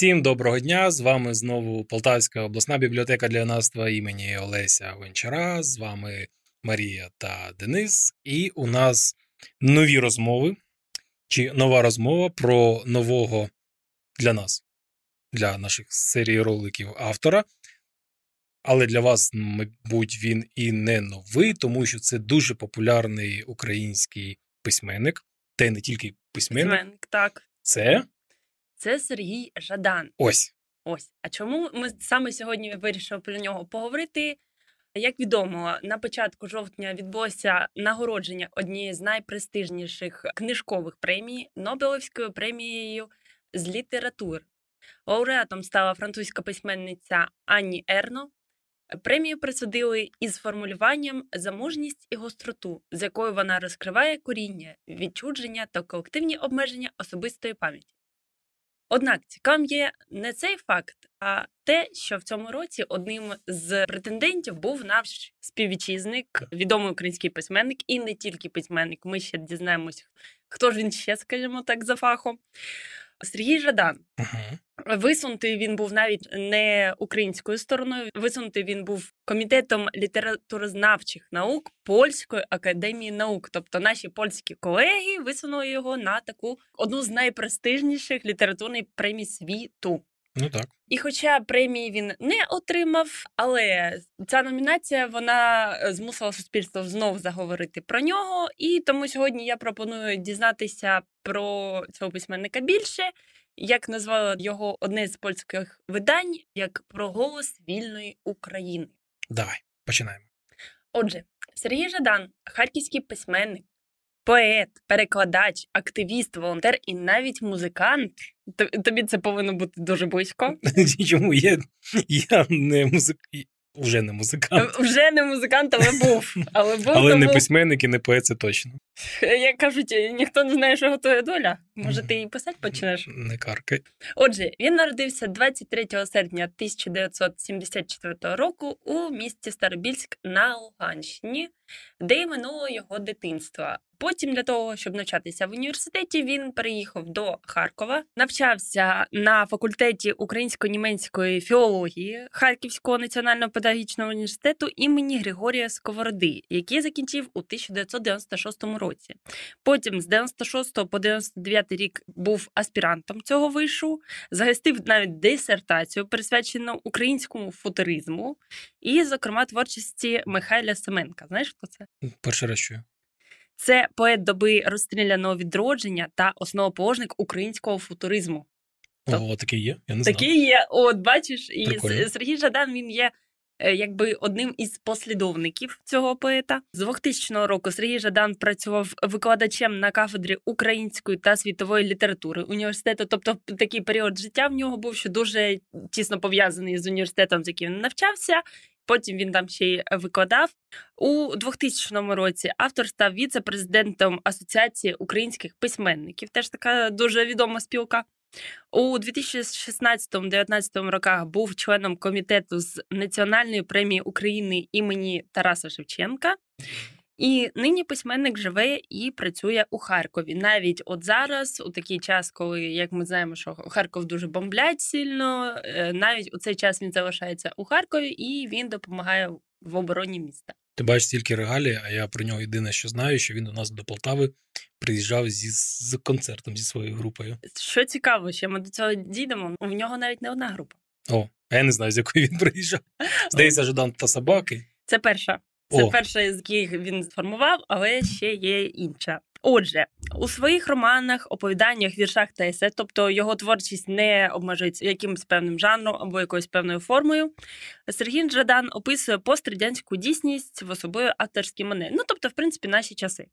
Всім доброго дня! З вами знову Полтавська обласна бібліотека для юнацтва імені Олеся Гончара. З вами Марія та Денис. І у нас нові розмови чи нова розмова про нового для нас, для наших серій роликів автора. Але для вас, мабуть, він і не новий, тому що це дуже популярний український письменник, та й не тільки письменник. Письменник, так. Це Це Сергій Жадан. ось. Ось. А чому ми саме сьогодні вирішили про нього поговорити? Як відомо, на початку жовтня відбулося нагородження однієї з найпрестижніших книжкових премій Нобелівською премією з літератур. Лауреатом стала французька письменниця Анні Ерно. Премію присудили із формулюванням за мужність і гостроту, з якою вона розкриває коріння, відчудження та колективні обмеження особистої пам'яті. Однак цікавим є не цей факт, а те, що в цьому році одним з претендентів був наш співвітчизник, відомий український письменник, і не тільки письменник. Ми ще дізнаємось, хто ж він ще, скажімо так, за фахом. Сергій Жадан. Угу. Висунутий він був навіть не українською стороною. Висунутий він був комітетом літературознавчих наук Польської академії наук. Тобто наші польські колеги висунули його на таку одну з найпрестижніших літературних премій світу. Ну так. І, хоча премії він не отримав, але ця номінація вона змусила суспільство знову заговорити про нього. І тому сьогодні я пропоную дізнатися про цього письменника більше, як назвало його одне з польських видань, як про голос вільної України. Давай, починаємо. Отже, Сергій Жадан, харківський письменник, поет, перекладач, активіст, волонтер і навіть музикант. Тобі це повинно бути дуже близько. Чому я, я не музик... Уже не музикант. Вже не музикант, але був. Але був Але тому... не письменник і не поет, це точно. Як кажуть, ніхто не знає, що готує доля. Може, ти і писати почнеш? Не каркай. Отже, він народився 23 серпня 1974 року у місті Старобільськ на Луганщині, де й минуло його дитинство. Потім для того, щоб навчатися в університеті, він переїхав до Харкова, навчався на факультеті українсько-німецької філології Харківського національного педагогічного університету імені Григорія Сковороди, який закінчив у 1996 році. Потім з 96 по 99 рік був аспірантом цього вишу, захистив навіть дисертацію, присвячену українському футуризму, і, зокрема, творчості Михайля Семенка. Знаєш, хто це? Перший раз чую. Це поет доби розстріляного відродження та основоположник українського футуризму. О, такий є. Я не знав. Такий є. От бачиш, і Прикольно. Сергій Жадан він є. Е, Якби одним із послідовників цього поета з 2000 року Сергій Жадан працював викладачем на кафедрі української та світової літератури університету. Тобто, такий період життя в нього був, що дуже тісно пов'язаний з університетом, з яким він навчався. Потім він там ще й викладав. У 2000 році автор став віце-президентом Асоціації українських письменників. Теж така дуже відома спілка. У 2016-2019 роках був членом комітету з Національної премії України імені Тараса Шевченка. І нині письменник живе і працює у Харкові. Навіть от зараз, у такий час, коли як ми знаємо, що Харков дуже бомблять сильно, е, навіть у цей час він залишається у Харкові і він допомагає в обороні міста. Ти бачиш тільки регалії, а я про нього єдине, що знаю, що він у нас до Полтави приїжджав зі, з концертом зі своєю групою. Що цікаво, ще ми до цього дійдемо. У нього навіть не одна група. О, а я не знаю, з якої він приїжджав. Здається, Жадан та собаки. Це перша. Це О. перша, з яких він сформував, але ще є інша. Отже, у своїх романах, оповіданнях, віршах та есе, тобто його творчість не обмежується якимось певним жанром або якоюсь певною формою. Сергій Жадан описує пострадянську дійсність в особливо авторській манері. Ну, тобто, в принципі, наші часи,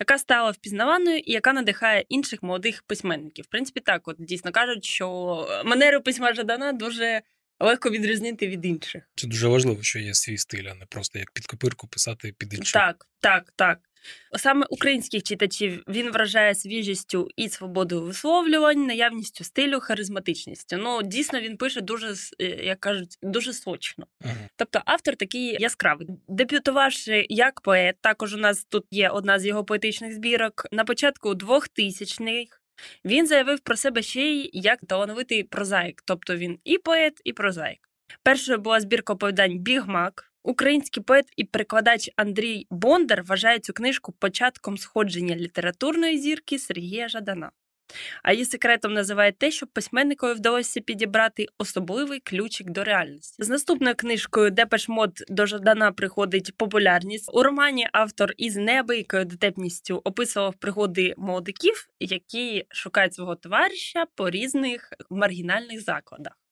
яка стала впізнаваною і яка надихає інших молодих письменників. В принципі, так, от дійсно кажуть, що манеру письма Жадана дуже легко відрізнити від інших. Це дуже важливо, що є свій стиль, а не просто як під копирку писати під інших. Так, так, так. Саме українських читачів він вражає свіжістю і свободою висловлювань, наявністю стилю, харизматичністю. Ну, дійсно, він пише дуже, е, як кажуть, дуже сочно. Ага. Тобто автор такий яскравий. Дебютувавши як поет, також у нас тут є одна з його поетичних збірок. На початку 2000-х Він заявив про себе ще й як талановитий прозаїк, тобто він і поет, і прозаїк. Першою була збірка оповідань Бігмак. Український поет і перекладач Андрій Бондар вважає цю книжку початком сходження літературної зірки Сергія Жадана. А її секретом називає те, що письменникові вдалося підібрати особливий ключик до реальності. З наступною книжкою Депеш Мод до Жадана приходить популярність. У романі автор із неабиякою дотепністю описував пригоди молодиків, які шукають свого товариша по різних маргінальних закладах.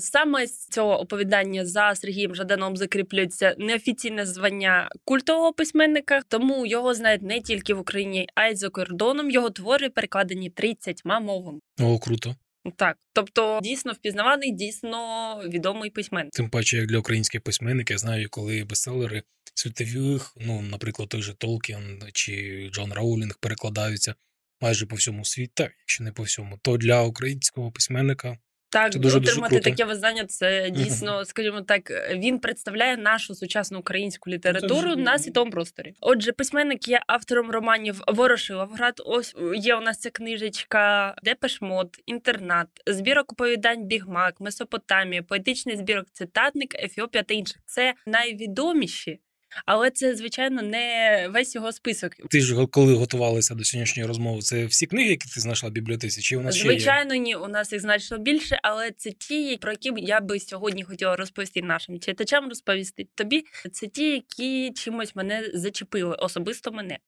Саме з цього оповідання за Сергієм Жаданом закріплюється неофіційне звання культового письменника, тому його знають не тільки в Україні, а й за кордоном. Його твори перекладені 30 мовами. О, круто. Так, тобто дійсно впізнаваний, дійсно відомий письменник. Тим паче, як для українських письменників, я знаю, коли бестселери світових, ну, наприклад, той же Толкін чи Джон Роулінг перекладаються майже по всьому світу, якщо не по всьому, то для українського письменника Так, Це дуже- дуже отримати круто. таке визнання, це дійсно, скажімо так, він представляє нашу сучасну українську літературу вже- на світовому просторі. Отже, письменник є автором романів Ворошиловград. Ось є у нас ця книжечка, Депешмот, Інтернат, збірок оповідань Бігмак, Месопотамія, поетичний збірок Цитатник, Ефіопія та інших. Це найвідоміші. Але це, звичайно, не весь його список. ти ж коли готувалися до сьогоднішньої розмови, це всі книги, які ти знайшла в бібліотеці, чи у нас ще є? Звичайно, ні, у нас їх значно більше, але це ті, про які я би сьогодні хотіла розповісти нашим читачам, розповісти тобі. Це ті, які чимось мене зачепили, особисто мене.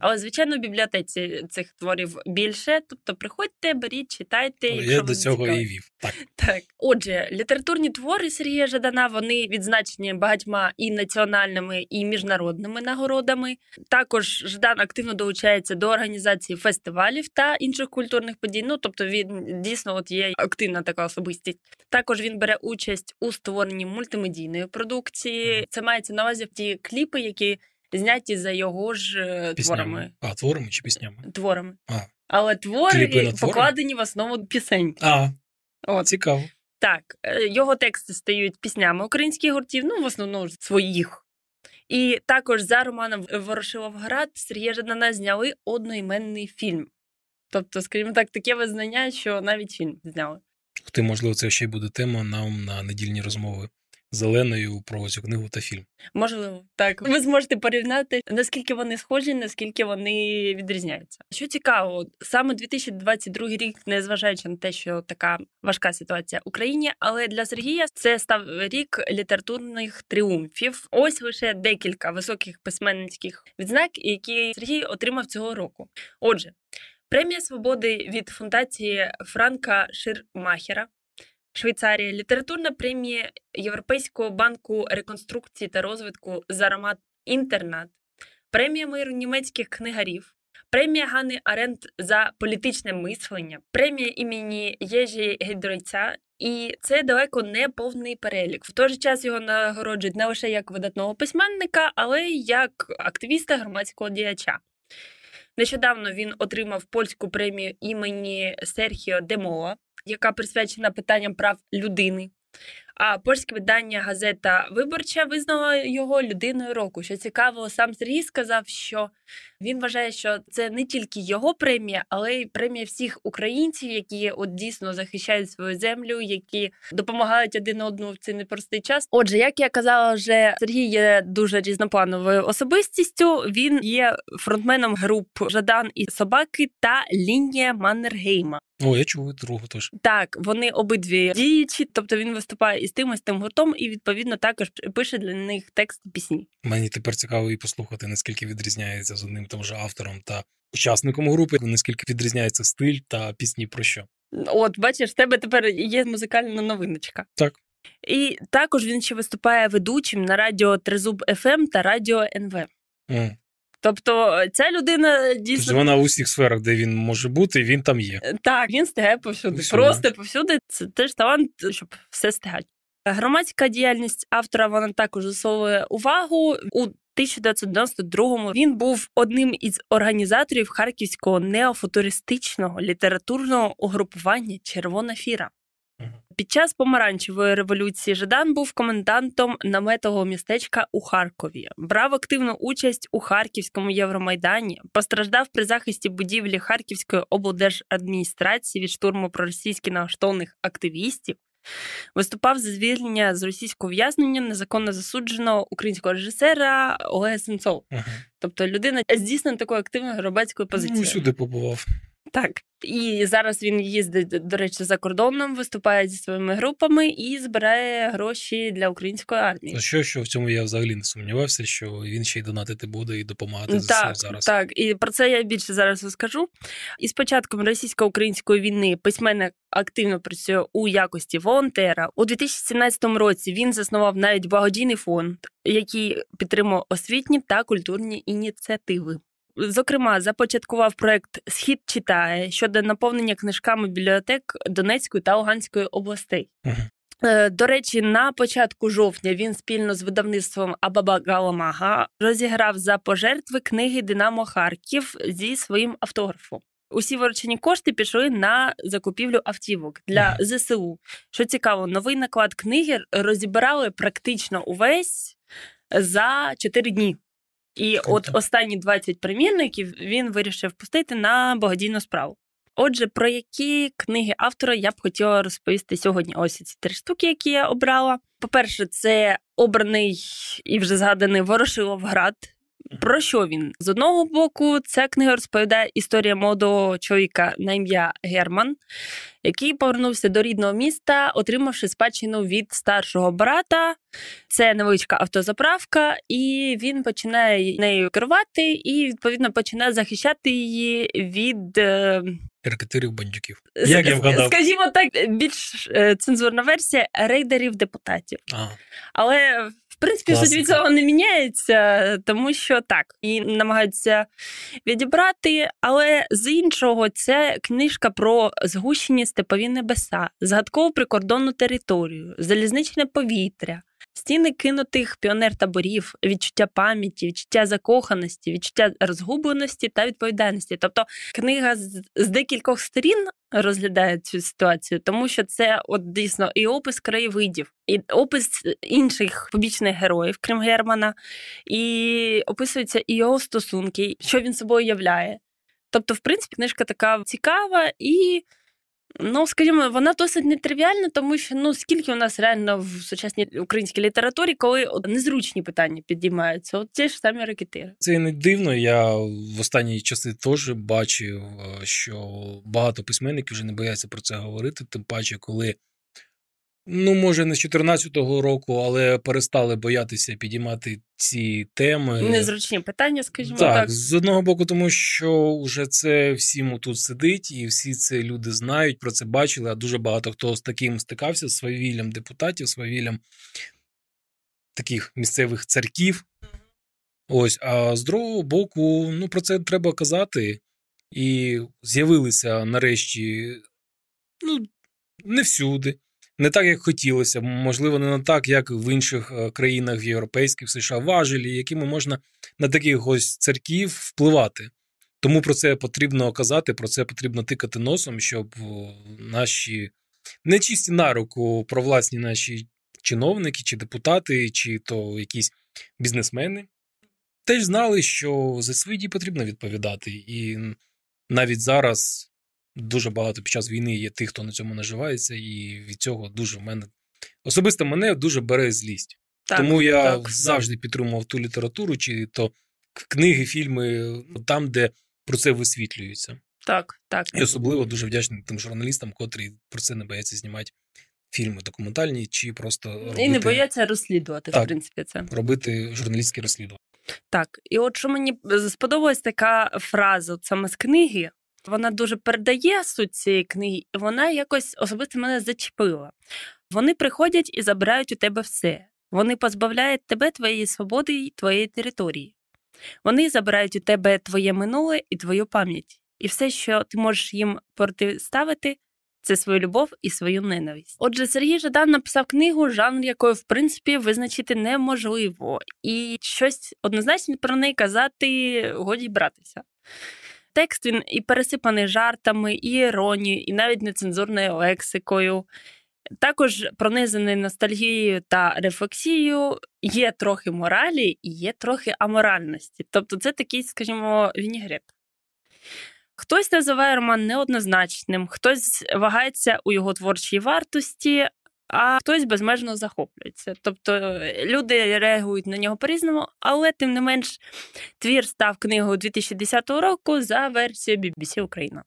Але, звичайно, в бібліотеці цих творів більше. Тобто приходьте, беріть, читайте. Але якщо я до цього цікаво. і вів. Так. Так, отже, літературні твори Сергія Жадана вони відзначені багатьма і національними, і міжнародними нагородами. Також Ждан активно долучається до організації фестивалів та інших культурних подій. Ну тобто він дійсно от є активна така особистість. Також він бере участь у створенні мультимедійної продукції. Це мається на увазі ті кліпи, які зняті за його ж е, Піснями. творами. А, творами чи піснями? Творами. А. Але твори твори? покладені в основу пісень. А, От. цікаво. Так, е, його тексти стають піснями українських гуртів, ну в основному ж своїх. І також за романом Ворошиловград Сергія Жадана зняли одноіменний фільм. Тобто, скажімо так, таке визнання, що навіть фільм зняли. Ти, можливо, це ще й буде тема нам на недільні розмови Зеленою про цю книгу та фільм. Можливо, так ви зможете порівняти, наскільки вони схожі, наскільки вони відрізняються. Що цікаво, саме 2022 рік, незважаючи на те, що така важка ситуація в Україні, але для Сергія це став рік літературних тріумфів. Ось лише декілька високих письменницьких відзнак, які Сергій отримав цього року. Отже, премія свободи від фундації Франка Ширмахера. Швейцарія, літературна премія Європейського банку реконструкції та розвитку за аромат Інтернат, премія миру німецьких книгарів, премія Гани Аренд за політичне мислення, премія імені Єжі Гейдройця. І це далеко не повний перелік. В той же час його нагороджують не лише як видатного письменника, але й як активіста громадського діяча. Нещодавно він отримав польську премію імені Серхіо Демола, яка присвячена питанням прав людини. А польське видання газета Виборча визнала його людиною року. Що цікаво, сам Сергій сказав, що він вважає, що це не тільки його премія, але й премія всіх українців, які от дійсно захищають свою землю, які допомагають один одному в цей непростий час. Отже, як я казала, вже Сергій є дуже різноплановою особистістю. Він є фронтменом груп Жадан і собаки та лінія Маннергейма. О, я чув другу теж. Так, вони обидві діючі, тобто він виступає і з тим, і з тим гуртом, і відповідно також пише для них текст пісні. Мені тепер цікаво і послухати, наскільки відрізняється з одним тим же автором та учасником групи, наскільки відрізняється стиль та пісні про що. От, бачиш, в тебе тепер є музикальна новиночка. Так. І також він ще виступає ведучим на радіо Тризуб ФМ та радіо НВ. М. Тобто ця людина Тобто дійсно вона в усіх сферах, де він може бути, він там є. так, він стигає повсюди. Повсюди. Просто повсюди. Це теж талант, щоб все стигати. Громадська діяльність автора вона також засовує увагу у 1992-му він був одним із організаторів харківського неофутуристичного літературного угрупування Червона фіра. Під час помаранчевої революції Жадан був комендантом наметового містечка у Харкові, брав активну участь у Харківському Євромайдані, постраждав при захисті будівлі Харківської облдержадміністрації від штурму проросійськи налаштованих активістів. Виступав за звільнення з російського в'язнення незаконно засудженого українського режисера Олега Сенцова. Ага. Тобто людина здійснена такою активною громадською Ну, позицією. всюди побував. Так. І зараз він їздить, до речі, за кордоном, виступає зі своїми групами і збирає гроші для української армії. Що, що в цьому я взагалі не сумнівався, що він ще й донатити буде і допомагати Так, зараз. так, і про це я більше зараз розкажу. І з початком російсько-української війни письменник активно працює у якості волонтера. У 2017 році він заснував навіть благодійний фонд, який підтримує освітні та культурні ініціативи. Зокрема, започаткував проект Схід читає щодо наповнення книжками бібліотек Донецької та Луганської областей. Е, До речі, на початку жовтня він спільно з видавництвом Абаба Галамага розіграв за пожертви книги Динамо Харків зі своїм автографом. Усі виручені кошти пішли на закупівлю автівок для ЗСУ. Що цікаво, новий наклад книги розібрали практично увесь за 4 дні. І Круто. от останні 20 примірників він вирішив пустити на благодійну справу. Отже, про які книги автора я б хотіла розповісти сьогодні. Ось ці три штуки, які я обрала. По-перше, це обраний і вже згаданий Ворошиловград. Про що він? З одного боку, ця книга розповідає історію молодого чоловіка на ім'я Герман, який повернувся до рідного міста, отримавши спадщину від старшого брата. Це невеличка автозаправка, і він починає нею керувати і відповідно починає захищати її від. е, Рекетирів бандюків. Як я вгадав? Скажімо так, більш е, цензурна версія рейдерів депутатів. А, Але принципі суть від цього не міняється, тому що так і намагаються відібрати. Але з іншого, це книжка про згущені степові небеса, згадкову прикордонну територію, залізничне повітря. Стіни кинутих піонер-таборів, відчуття пам'яті, відчуття закоханості, відчуття розгубленості та відповідальності. Тобто книга з, з декількох сторін розглядає цю ситуацію, тому що це от дійсно і опис краєвидів, і опис інших побічних героїв, крім Германа, і описуються і його стосунки, що він собою являє. Тобто, в принципі, книжка така цікава і. Ну, скажімо, вона досить нетривіальна, тому що ну скільки у нас реально в сучасній українській літературі, коли незручні питання підіймаються, от ті ж самі ракетири. Це не дивно. Я в останні часи теж бачив, е, що багато письменників вже не бояться про це говорити, тим паче, коли. Ну, може, не з 14-го року, але перестали боятися підіймати ці теми. Незручні питання, скажімо так, так. з одного боку, тому що вже це всім тут сидить, і всі це люди знають, про це бачили. А дуже багато хто з таким стикався з свавіллям депутатів, свавіллям таких місцевих царків. Ось, а з другого боку, ну про це треба казати. І з'явилися нарешті, ну, не всюди, не так, як хотілося, можливо, не так, як в інших е, країнах в європейських в США важелі, якими можна на таких ось церків впливати. Тому про це потрібно казати, про це потрібно тикати носом, щоб наші нечисті на руку провласні наші чиновники, чи депутати, чи то якісь бізнесмени теж знали, що за свої дії потрібно відповідати. І навіть зараз дуже багато під час війни є тих, хто на цьому наживається, і від цього дуже в мене особисто мене дуже бере злість. Так, Тому я так, завжди підтримував ту літературу, чи то книги, фільми, там, де про це висвітлюється. Так, так. І особливо дуже вдячний тим журналістам, котрі про це не бояться знімати фільми документальні, чи просто робити, І не бояться розслідувати, в принципі, це. робити журналістські розслідування. Так, і от що мені сподобалась така фраза от саме з книги. Вона дуже передає суть цієї книги, і вона якось особисто мене зачепила. Вони приходять і забирають у тебе все. Вони позбавляють тебе твоєї свободи і твоєї території. Вони забирають у тебе твоє минуле і твою пам'ять. І все, що ти можеш їм протиставити, це свою любов і свою ненависть. Отже, Сергій Жадан написав книгу, жанр якої, в принципі, визначити неможливо, і щось однозначно про неї казати годі братися. Текст він і пересипаний жартами, і іронією, і навіть нецензурною лексикою. також пронизаний ностальгією та рефлексією, є трохи моралі і є трохи аморальності. Тобто, це такий, скажімо, вінігрет. Хтось називає роман неоднозначним, хтось вагається у його творчій вартості, а хтось безмежно захоплюється. Тобто люди реагують на нього по-різному, але тим не менш твір став книгою 2010 року за версією BBC Україна.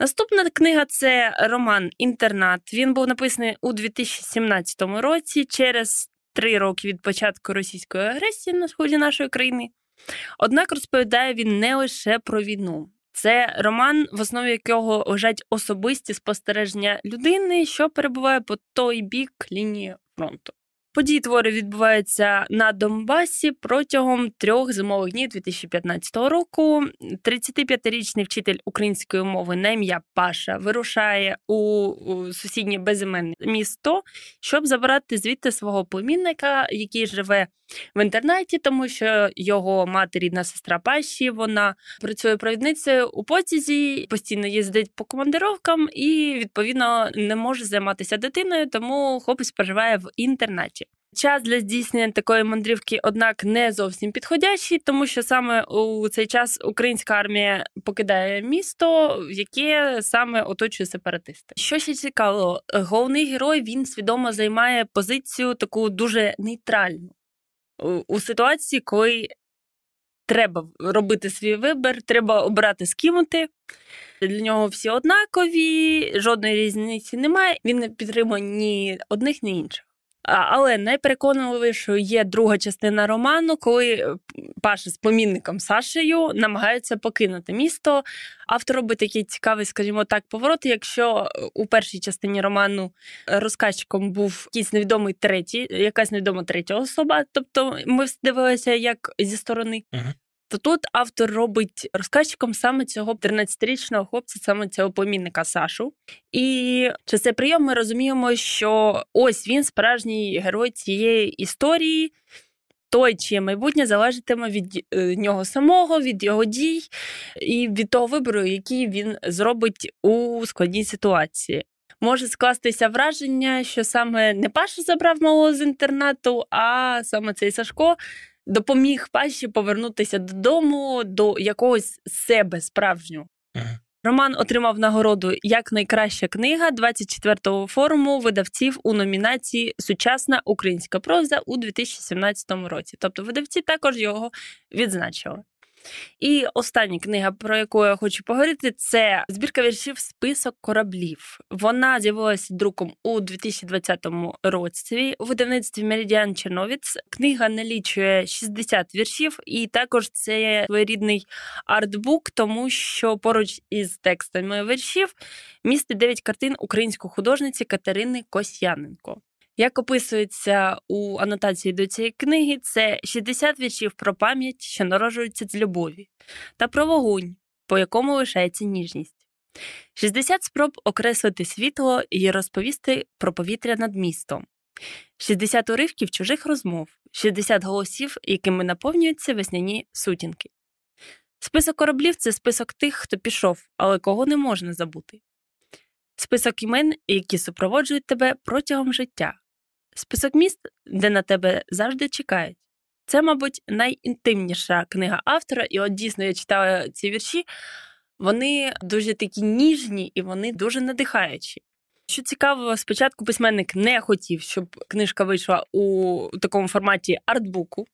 Наступна книга це роман Інтернат. Він був написаний у 2017 році через три роки від початку російської агресії на сході нашої країни. Однак розповідає він не лише про війну. Це роман, в основі якого лежать особисті спостереження людини, що перебуває по той бік лінії фронту. Події твори відбуваються на Донбасі протягом трьох зимових днів 2015 року. 35-річний вчитель української мови на ім'я Паша вирушає у сусіднє безіменне місто, щоб забрати звідти свого племінника, який живе в інтернаті, тому що його мати, рідна сестра Паші, вона працює провідницею у потязі, постійно їздить по командировкам і відповідно не може займатися дитиною, тому хлопець проживає в інтернаті. Час для здійснення такої мандрівки, однак, не зовсім підходящий, тому що саме у цей час українська армія покидає місто, яке саме оточує сепаратисти. Що ще цікаво, головний герой він свідомо займає позицію таку дуже нейтральну у ситуації, коли треба робити свій вибір, треба обирати з. Для нього всі однакові, жодної різниці немає. Він не підтримує ні одних, ні інших. Але найпереконливішою є друга частина роману, коли е, Паша з помінником Сашею намагаються покинути місто. Автор робить такий цікавий, скажімо так, поворот. Якщо е, у першій частині роману розказчиком був якийсь невідомий третій, якась невідома третя особа, тобто ми дивилися як зі сторони. Uh-huh то тут автор робить розказчиком саме цього 13-річного хлопця, саме цього помінника Сашу. І через цей прийом ми розуміємо, що ось він справжній герой цієї історії. Той, чиє майбутнє залежатиме від е, нього самого, від його дій і від того вибору, який він зробить у складній ситуації. Може скластися враження, що саме не Паша забрав малого з інтернату, а саме цей Сашко допоміг Паші повернутися додому до якогось себе справжнього. Ага. Роман отримав нагороду як найкраща книга 24-го форуму видавців у номінації Сучасна українська проза у 2017 році. Тобто видавці також його відзначили. І остання книга, про яку я хочу поговорити, це збірка віршів Список кораблів. Вона з'явилася друком у 2020 році у видавництві Меридіан Черновіц. Книга налічує 60 віршів, і також це своєрідний артбук, тому що поруч із текстами віршів містить 9 картин української художниці Катерини Косяненко. Як описується у анотації до цієї книги, це 60 віршів про пам'ять, що народжується з любові, та про вогонь, по якому лишається ніжність. 60 спроб окреслити світло і розповісти про повітря над містом, 60 уривків чужих розмов, 60 голосів, якими наповнюються весняні сутінки. Список кораблів це список тих, хто пішов, але кого не можна забути. Список імен, які супроводжують тебе протягом життя. Список міст, де на тебе завжди чекають. Це, мабуть, найінтимніша книга автора, і от дійсно я читала ці вірші. Вони дуже такі ніжні і вони дуже надихаючі. Що цікаво, спочатку письменник не хотів, щоб книжка вийшла у такому форматі артбуку,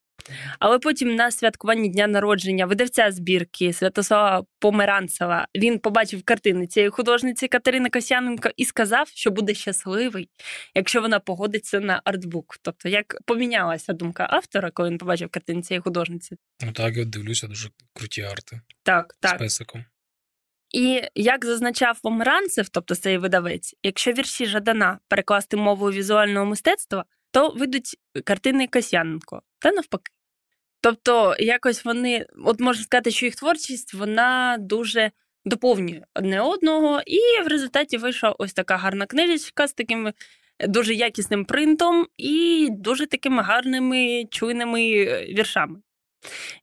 але потім на святкуванні дня народження видавця збірки Святослава Померанцева він побачив картини цієї художниці Катерини Косяненко і сказав, що буде щасливий, якщо вона погодиться на артбук. Тобто, як помінялася думка автора, коли він побачив картини цієї художниці. Ну так, я дивлюся, дуже круті арти. Так, так. З песиком. І як зазначав Померанцев, тобто цей видавець, якщо вірші Жадана перекласти мовою візуального мистецтва, то вийдуть картини Касяненко та навпаки. Тобто, якось вони, от можна сказати, що їх творчість вона дуже доповнює одне одного, і в результаті вийшла ось така гарна книжечка з таким дуже якісним принтом і дуже такими гарними чуйними е, віршами.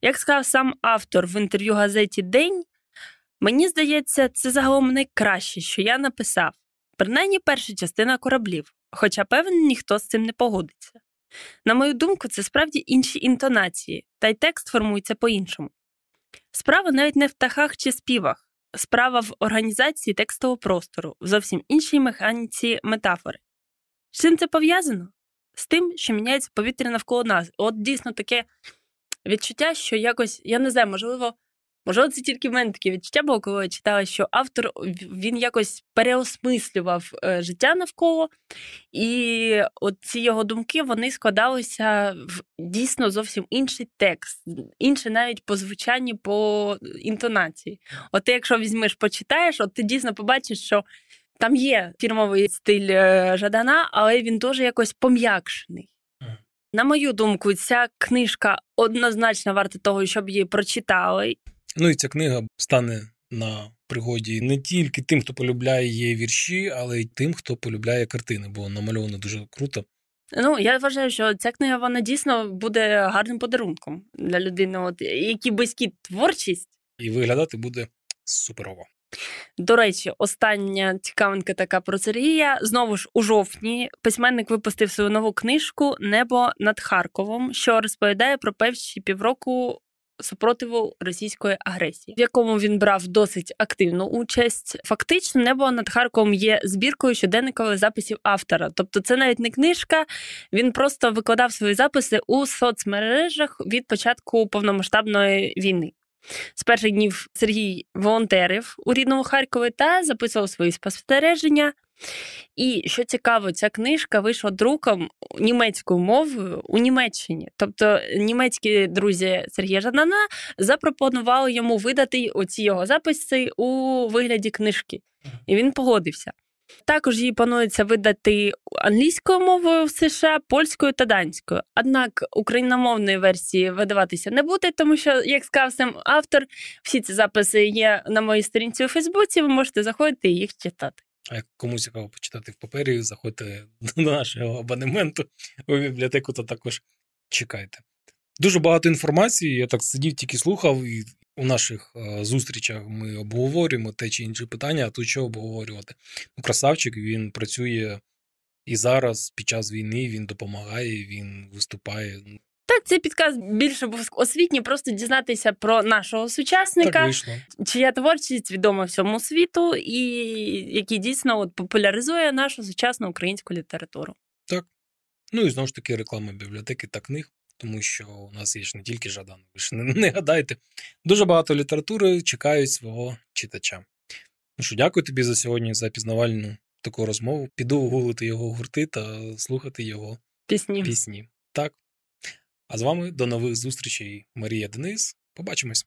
Як сказав сам автор в інтерв'ю газеті День, мені здається, це загалом найкраще, що я написав. принаймні перша частина кораблів, хоча певен ніхто з цим не погодиться. На мою думку, це справді інші інтонації, та й текст формується по-іншому. Справа навіть не в птахах чи співах, справа в організації текстового простору, в зовсім іншій механіці метафори. З чим це пов'язано? З тим, що міняється повітря навколо нас. От дійсно таке відчуття, що якось, я не знаю, можливо, можливо, це тільки в мене таке відчуття було, коли я читала, що автор він якось переосмислював е, життя навколо, і от ці його думки вони складалися в дійсно зовсім інший текст, інший навіть по звучанні, по інтонації. От ти, якщо візьмеш, почитаєш, от ти дійсно побачиш, що. Там є фірмовий стиль е, Жадана, але він дуже якось пом'якшений. На мою думку, ця книжка однозначно варта того, щоб її прочитали. Ну і ця книга стане на пригоді не тільки тим, хто полюбляє її вірші, але й тим, хто полюбляє картини, бо намальовано дуже круто. Ну, я вважаю, що ця книга вона дійсно буде гарним подарунком для людини, от які близькі творчість. І виглядати буде суперово. До речі, остання цікавинка така про Сергія. Знову ж у жовтні письменник випустив свою нову книжку Небо над Харковом, що розповідає про перші півроку супротиву російської агресії, в якому він брав досить активну участь. Фактично, небо над Харковом є збіркою щоденникових записів автора. Тобто, це навіть не книжка. Він просто викладав свої записи у соцмережах від початку повномасштабної війни. З перших днів Сергій волонтерив у рідному Харкові та записував свої спостереження. І що цікаво, ця книжка вийшла друком німецькою мовою у Німеччині. Тобто німецькі друзі Сергія Жанана запропонували йому видати оці його записи у вигляді книжки, і він погодився. Також її планується видати англійською мовою в США, польською та данською. Однак україномовної версії видаватися не буде, тому що, як сказав сам автор, всі ці записи є на моїй сторінці у Фейсбуці. Ви можете заходити і їх читати. А як комусь цікаво почитати в папері, заходьте до нашого абонементу у бібліотеку, то також чекайте. Дуже багато інформації. Я так сидів, тільки слухав, і у наших е, зустрічах ми обговорюємо те чи інше питання, а тут що обговорювати. Ну, Красавчик він працює і зараз, під час війни, він допомагає, він виступає. Цей підказ більше був освітній, просто дізнатися про нашого сучасника, чия творчість відома всьому світу, і який дійсно от популяризує нашу сучасну українську літературу. Так. Ну і знову ж таки реклама бібліотеки та книг, тому що у нас є ж не тільки Жадан, ви ж не, не гадайте. Дуже багато літератури чекають свого читача. Ну що, дякую тобі за сьогодні за пізнавальну таку розмову. Піду гуглити його гурти та слухати його Пісні. пісні. Так. А з вами до нових зустрічей, Марія Денис. Побачимось.